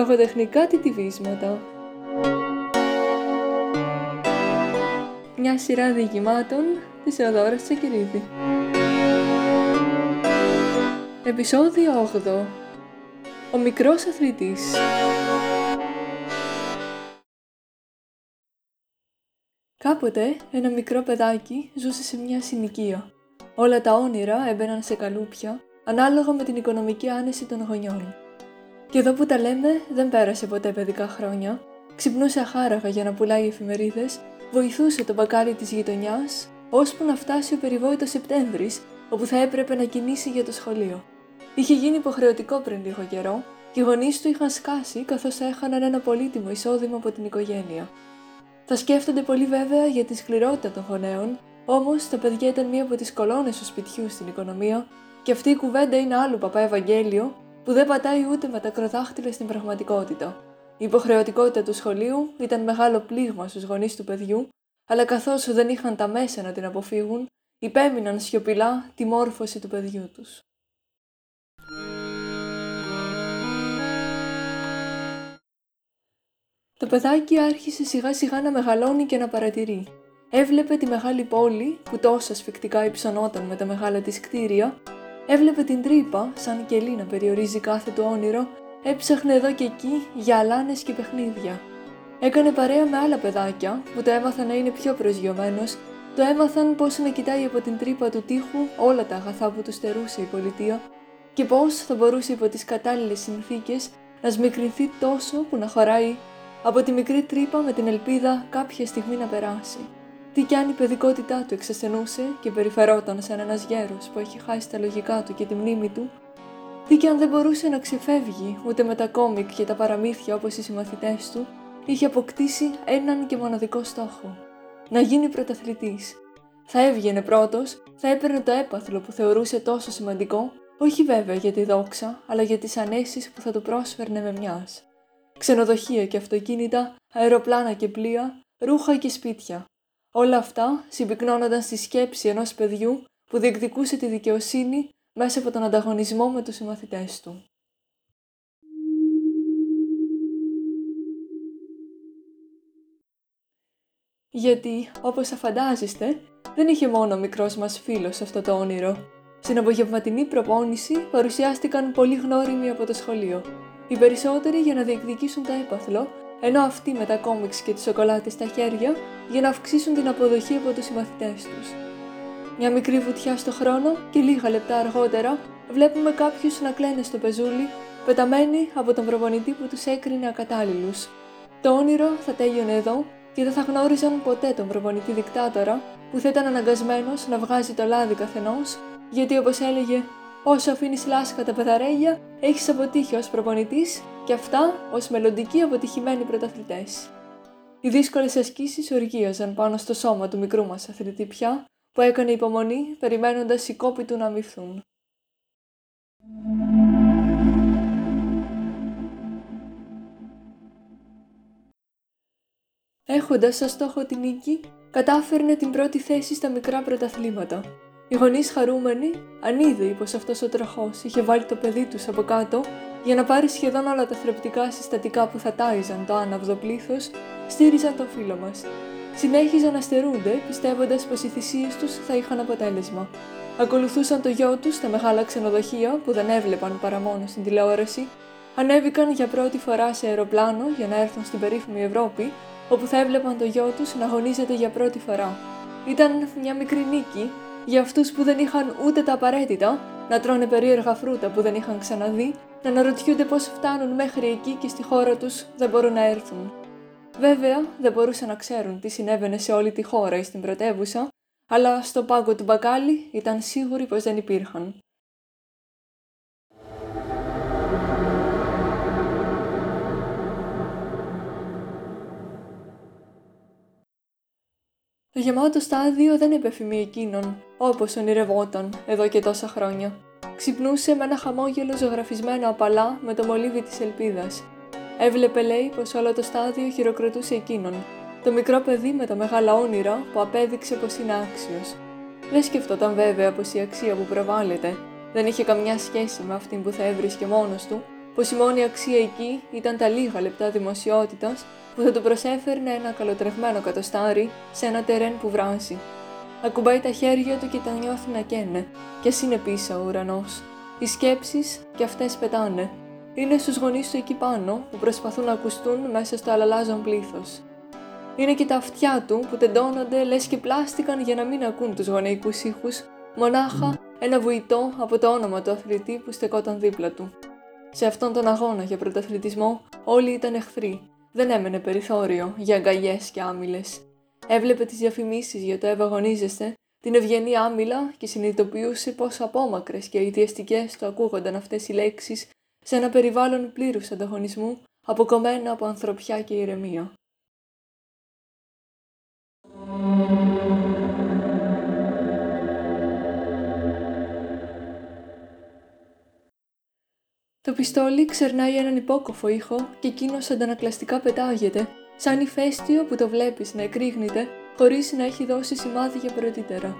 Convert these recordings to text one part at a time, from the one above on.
λογοτεχνικά τιτιβίσματα. Μια σειρά διηγημάτων της Εωδόρας Τσακυρίδη. Επισόδιο 8 Ο μικρός αθλητής Κάποτε ένα μικρό παιδάκι ζούσε σε μια συνοικία. Όλα τα όνειρα έμπαιναν σε καλούπια, ανάλογα με την οικονομική άνεση των γονιών. Και εδώ που τα λέμε, δεν πέρασε ποτέ παιδικά χρόνια. Ξυπνούσε αχάραγα για να πουλάει εφημερίδες, βοηθούσε το μπακάλι της γειτονιάς, ώσπου να φτάσει ο περιβόητος Σεπτέμβρης, όπου θα έπρεπε να κινήσει για το σχολείο. Είχε γίνει υποχρεωτικό πριν λίγο καιρό και οι γονείς του είχαν σκάσει καθώς έχαναν ένα πολύτιμο εισόδημα από την οικογένεια. Θα σκέφτονται πολύ βέβαια για τη σκληρότητα των γονέων, όμως τα παιδιά ήταν μία από τις κολόνες του σπιτιού στην οικονομία και αυτή η κουβέντα είναι άλλου παπά Ευαγγέλιο που δεν πατάει ούτε με τα κροδάχτυλα στην πραγματικότητα. Η υποχρεωτικότητα του σχολείου ήταν μεγάλο πλήγμα στους γονείς του παιδιού, αλλά καθώς δεν είχαν τα μέσα να την αποφύγουν, υπέμειναν σιωπηλά τη μόρφωση του παιδιού τους. Το παιδάκι άρχισε σιγά σιγά να μεγαλώνει και να παρατηρεί. Έβλεπε τη μεγάλη πόλη που τόσο ασφικτικά υψωνόταν με τα μεγάλα της κτίρια Έβλεπε την τρύπα, σαν κελί να περιορίζει κάθε του όνειρο, έψαχνε εδώ και εκεί για αλάνε και παιχνίδια. Έκανε παρέα με άλλα παιδάκια που το έμαθαν να είναι πιο προσγειωμένος, το έμαθαν πώς να κοιτάει από την τρύπα του τείχου όλα τα αγαθά που τους στερούσε η πολιτεία και πώς θα μπορούσε υπό τις κατάλληλες συνθήκες να σμικρινθεί τόσο που να χωράει από τη μικρή τρύπα με την ελπίδα κάποια στιγμή να περάσει. Τι κι αν η παιδικότητά του εξασθενούσε και περιφερόταν σαν ένας γέρος που έχει χάσει τα λογικά του και τη μνήμη του, τι κι αν δεν μπορούσε να ξεφεύγει ούτε με τα κόμικ και τα παραμύθια όπως οι συμμαθητές του, είχε αποκτήσει έναν και μοναδικό στόχο. Να γίνει πρωταθλητής. Θα έβγαινε πρώτος, θα έπαιρνε το έπαθλο που θεωρούσε τόσο σημαντικό, όχι βέβαια για τη δόξα, αλλά για τις ανέσεις που θα του πρόσφερνε με μιας. Ξενοδοχεία και αυτοκίνητα, αεροπλάνα και πλοία, ρούχα και σπίτια, Όλα αυτά συμπυκνώνονταν στη σκέψη ενός παιδιού που διεκδικούσε τη δικαιοσύνη μέσα από τον ανταγωνισμό με τους συμμαθητές του. Γιατί, όπως θα φαντάζεστε, δεν είχε μόνο ο μικρός μας φίλος αυτό το όνειρο. Στην απογευματινή προπόνηση παρουσιάστηκαν πολύ γνώριμοι από το σχολείο. Οι περισσότεροι για να διεκδικήσουν το έπαθλο ενώ αυτοί με τα κόμιξ και τις σοκολάτες στα χέρια για να αυξήσουν την αποδοχή από τους συμμαθητές τους. Μια μικρή βουτιά στο χρόνο και λίγα λεπτά αργότερα βλέπουμε κάποιους να κλαίνε στο πεζούλι, πεταμένοι από τον προπονητή που τους έκρινε ακατάλληλους. Το όνειρο θα τέλειωνε εδώ και δεν θα γνώριζαν ποτέ τον προπονητή δικτάτορα που θα ήταν αναγκασμένος να βγάζει το λάδι καθενός, γιατί όπως έλεγε Όσο αφήνεις λάσκα τα πεδαρέλια, έχεις αποτύχει ως προπονητής και αυτά ως μελλοντικοί αποτυχημένοι πρωταθλητές. Οι δύσκολες ασκήσεις οργίαζαν πάνω στο σώμα του μικρού μας αθλητή πια, που έκανε υπομονή περιμένοντας οι κόποι του να αμυφθούν. Έχοντας σαν στόχο την νίκη, κατάφερνε την πρώτη θέση στα μικρά πρωταθλήματα οι γονείς χαρούμενοι, αν είδε πως αυτός ο τροχός είχε βάλει το παιδί τους από κάτω για να πάρει σχεδόν όλα τα θρεπτικά συστατικά που θα τάιζαν το άναυδο πλήθος, στήριζαν το φίλο μας. Συνέχιζαν να στερούνται, πιστεύοντας πως οι θυσίες τους θα είχαν αποτέλεσμα. Ακολουθούσαν το γιο τους στα μεγάλα ξενοδοχεία που δεν έβλεπαν παρά μόνο στην τηλεόραση, ανέβηκαν για πρώτη φορά σε αεροπλάνο για να έρθουν στην περίφημη Ευρώπη, όπου θα έβλεπαν το γιο τους να αγωνίζεται για πρώτη φορά. Ήταν μια μικρή νίκη για αυτούς που δεν είχαν ούτε τα απαραίτητα, να τρώνε περίεργα φρούτα που δεν είχαν ξαναδεί, να αναρωτιούνται πώς φτάνουν μέχρι εκεί και στη χώρα τους δεν μπορούν να έρθουν. Βέβαια, δεν μπορούσαν να ξέρουν τι συνέβαινε σε όλη τη χώρα ή στην πρωτεύουσα, αλλά στο πάγκο του μπακάλι ήταν σίγουροι πως δεν υπήρχαν. Το γεμάτο στάδιο δεν επεφημεί εκείνον, όπως ονειρευόταν εδώ και τόσα χρόνια. Ξυπνούσε με ένα χαμόγελο ζωγραφισμένο απαλά με το μολύβι της ελπίδας. Έβλεπε, λέει, πως όλο το στάδιο χειροκροτούσε εκείνον, το μικρό παιδί με τα μεγάλα όνειρα που απέδειξε πως είναι άξιος. Δεν σκεφτόταν βέβαια πως η αξία που προβάλλεται δεν είχε καμιά σχέση με αυτήν που θα έβρισκε μόνος του, πως η μόνη αξία εκεί ήταν τα λίγα λεπτά δημοσιότητας που θα του προσέφερνε ένα καλοτρεγμένο κατοστάρι σε ένα τερέν που βράζει. Ακουμπάει τα χέρια του και τα νιώθει να καίνε, κι ας είναι πίσω ο ουρανός. Οι σκέψεις κι αυτές πετάνε. Είναι στους γονείς του εκεί πάνω που προσπαθούν να ακουστούν μέσα στο αλαλάζον πλήθος. Είναι και τα αυτιά του που τεντώνονται λες και πλάστηκαν για να μην ακούν τους γονεϊκούς ήχους, μονάχα ένα βουητό από το όνομα του αθλητή που στεκόταν δίπλα του. Σε αυτόν τον αγώνα για πρωταθλητισμό όλοι ήταν εχθροί. Δεν έμενε περιθώριο για αγκαλιές και άμυλες. Έβλεπε τις διαφημίσεις για το ευαγωνίζεστε, την ευγενή άμυλα και συνειδητοποιούσε πόσο απόμακρες και αιτιαστικέ του ακούγονταν αυτές οι λέξεις σε ένα περιβάλλον πλήρους ανταγωνισμού, αποκομμένα από ανθρωπιά και ηρεμία. Το πιστόλι ξερνάει έναν υπόκοφο ήχο και εκείνος αντανακλαστικά πετάγεται, σαν ηφαίστειο που το βλέπεις να εκρήγνεται χωρίς να έχει δώσει σημάδι για πρωτήτερα.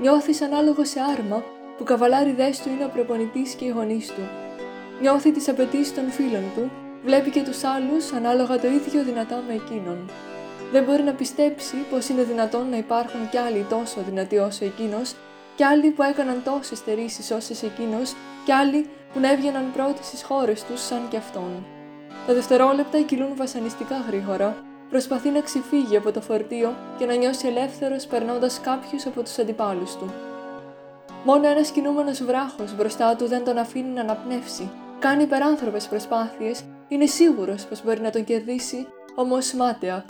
Νιώθεις ανάλογο σε άρμα που καβαλάριδέ του είναι ο προπονητής και οι γονείς του. Νιώθει τις απαιτήσεις των φίλων του, βλέπει και τους άλλους ανάλογα το ίδιο δυνατά με εκείνον. Δεν μπορεί να πιστέψει πως είναι δυνατόν να υπάρχουν κι άλλοι τόσο δυνατοί όσο εκείνος, κι άλλοι που έκαναν τόσες στερήσεις όσες εκείνος, κι άλλοι που να έβγαιναν πρώτοι στις χώρες τους σαν κι αυτόν. Τα δευτερόλεπτα κυλούν βασανιστικά γρήγορα, προσπαθεί να ξεφύγει από το φορτίο και να νιώσει ελεύθερος περνώντας κάποιους από τους αντιπάλους του. Μόνο ένας κινούμενος βράχος μπροστά του δεν τον αφήνει να αναπνεύσει. Κάνει υπεράνθρωπες προσπάθειες, είναι σίγουρος πως μπορεί να τον κερδίσει, όμως μάταια.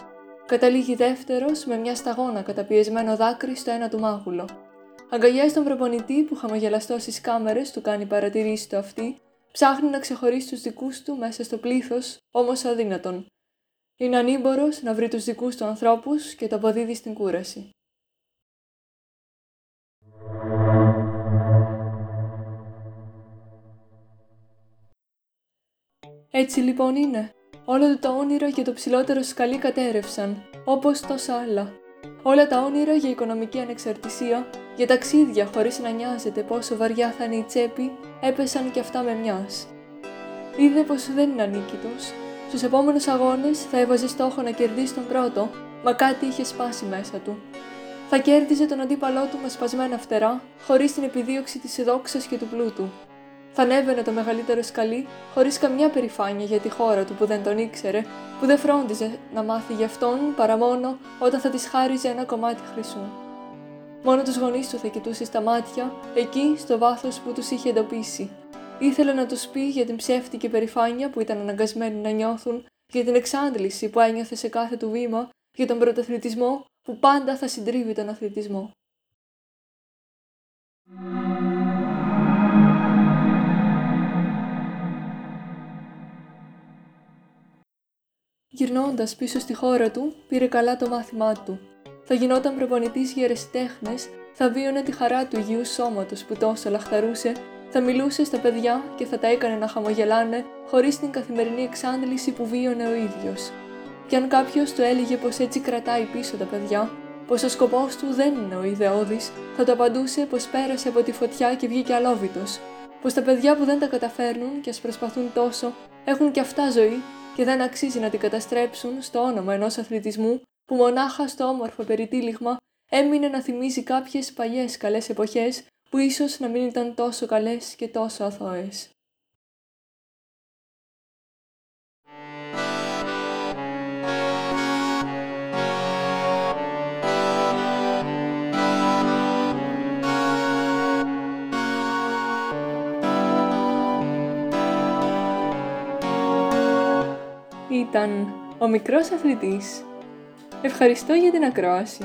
Καταλήγει δεύτερος με μια σταγόνα καταπιεσμένο δάκρυ στο ένα του μάγουλο. Αγκαλιάζει τον προπονητή που χαμογελαστό στις κάμερες του κάνει παρατηρήσει το αυτή, ψάχνει να ξεχωρίσει τους δικούς του μέσα στο πλήθος, όμως αδύνατον. Είναι ανήμπορος να βρει τους δικούς του ανθρώπους και το αποδίδει στην κούραση. Έτσι λοιπόν είναι. Όλο το όνειρο και το ψηλότερο σκαλί κατέρευσαν, όπως τόσα άλλα. Όλα τα όνειρα για οικονομική ανεξαρτησία, για ταξίδια χωρίς να νοιάζεται πόσο βαριά θα είναι η τσέπη, έπεσαν και αυτά με μιας. Είδε πως δεν είναι ανίκητος. Στους επόμενους αγώνες θα έβαζε στόχο να κερδίσει τον πρώτο, μα κάτι είχε σπάσει μέσα του. Θα κέρδιζε τον αντίπαλό του με σπασμένα φτερά, χωρίς την επιδίωξη της δόξας και του πλούτου. Θα ανέβαινε το μεγαλύτερο σκαλί, χωρίς καμιά περηφάνεια για τη χώρα του που δεν τον ήξερε, που δεν φρόντιζε να μάθει γι' αυτόν παρά μόνο όταν θα της χάριζε ένα κομμάτι χρυσού. Μόνο τους γονείς του θα κοιτούσε στα μάτια, εκεί στο βάθος που τους είχε εντοπίσει. Ήθελε να τους πει για την ψεύτικη περηφάνεια που ήταν αναγκασμένοι να νιώθουν, για την εξάντληση που ένιωθε σε κάθε του βήμα, για τον πρωταθλητισμό που πάντα θα συντρίβει τον αθλητισμό. Γυρνώντας πίσω στη χώρα του, πήρε καλά το μάθημά του. Θα γινόταν προπονητής για ερεσιτέχνε, θα βίωνε τη χαρά του υγιού σώματος που τόσο λαχταρούσε, θα μιλούσε στα παιδιά και θα τα έκανε να χαμογελάνε χωρίς την καθημερινή εξάντληση που βίωνε ο ίδιος. Και αν κάποιος του έλεγε πως έτσι κρατάει πίσω τα παιδιά, πως ο σκοπός του δεν είναι ο ιδεώδης, θα το απαντούσε πως πέρασε από τη φωτιά και βγήκε αλόβητος. Πως τα παιδιά που δεν τα καταφέρνουν και ας προσπαθούν τόσο έχουν και αυτά ζωή και δεν αξίζει να την καταστρέψουν στο όνομα ενός αθλητισμού που μονάχα στο όμορφο περιτύλιγμα έμεινε να θυμίζει κάποιες παλιές καλές εποχές που ίσως να μην ήταν τόσο καλές και τόσο αθώες. ήταν ο μικρός αθλητής. Ευχαριστώ για την ακρόαση.